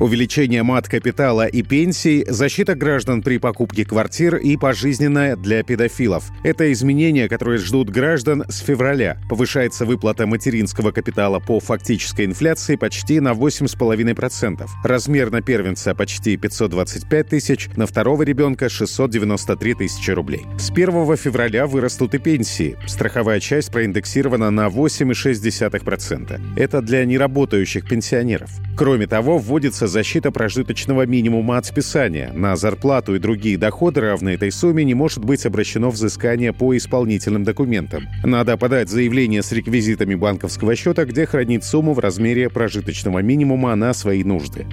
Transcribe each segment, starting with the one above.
Увеличение мат-капитала и пенсий, защита граждан при покупке квартир и пожизненное для педофилов. Это изменения, которые ждут граждан с февраля. Повышается выплата материнского капитала по фактической инфляции почти на 8,5%. Размер на первенца почти 525 тысяч, на второго ребенка 693 тысячи рублей. С 1 февраля вырастут и пенсии. Страховая часть проиндексирована на 8,6%. Это для неработающих пенсионеров. Кроме того, вводится защита прожиточного минимума от списания. На зарплату и другие доходы, равные этой сумме, не может быть обращено взыскание по исполнительным документам. Надо подать заявление с реквизитами банковского счета, где хранить сумму в размере прожиточного минимума на свои нужды.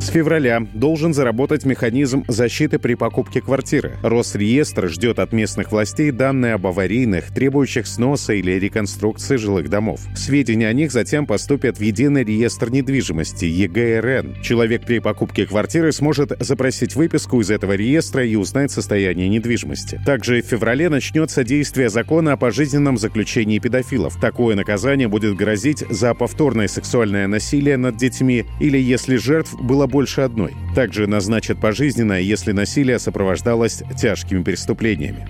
С февраля должен заработать механизм защиты при покупке квартиры. Росреестр ждет от местных властей данные об аварийных, требующих сноса или реконструкции жилых домов. Сведения о них затем поступят в Единый реестр недвижимости ЕГРН. Человек при покупке квартиры сможет запросить выписку из этого реестра и узнать состояние недвижимости. Также в феврале начнется действие закона о пожизненном заключении педофилов. Такое наказание будет грозить за повторное сексуальное насилие над детьми или если жертв было больше одной. Также назначат пожизненное, если насилие сопровождалось тяжкими преступлениями.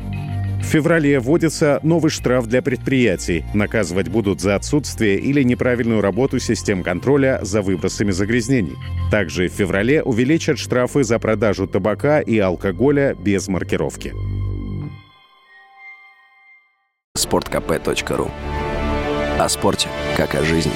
В феврале вводится новый штраф для предприятий. Наказывать будут за отсутствие или неправильную работу систем контроля за выбросами загрязнений. Также в феврале увеличат штрафы за продажу табака и алкоголя без маркировки. Спорткп.ру О спорте, как о жизни.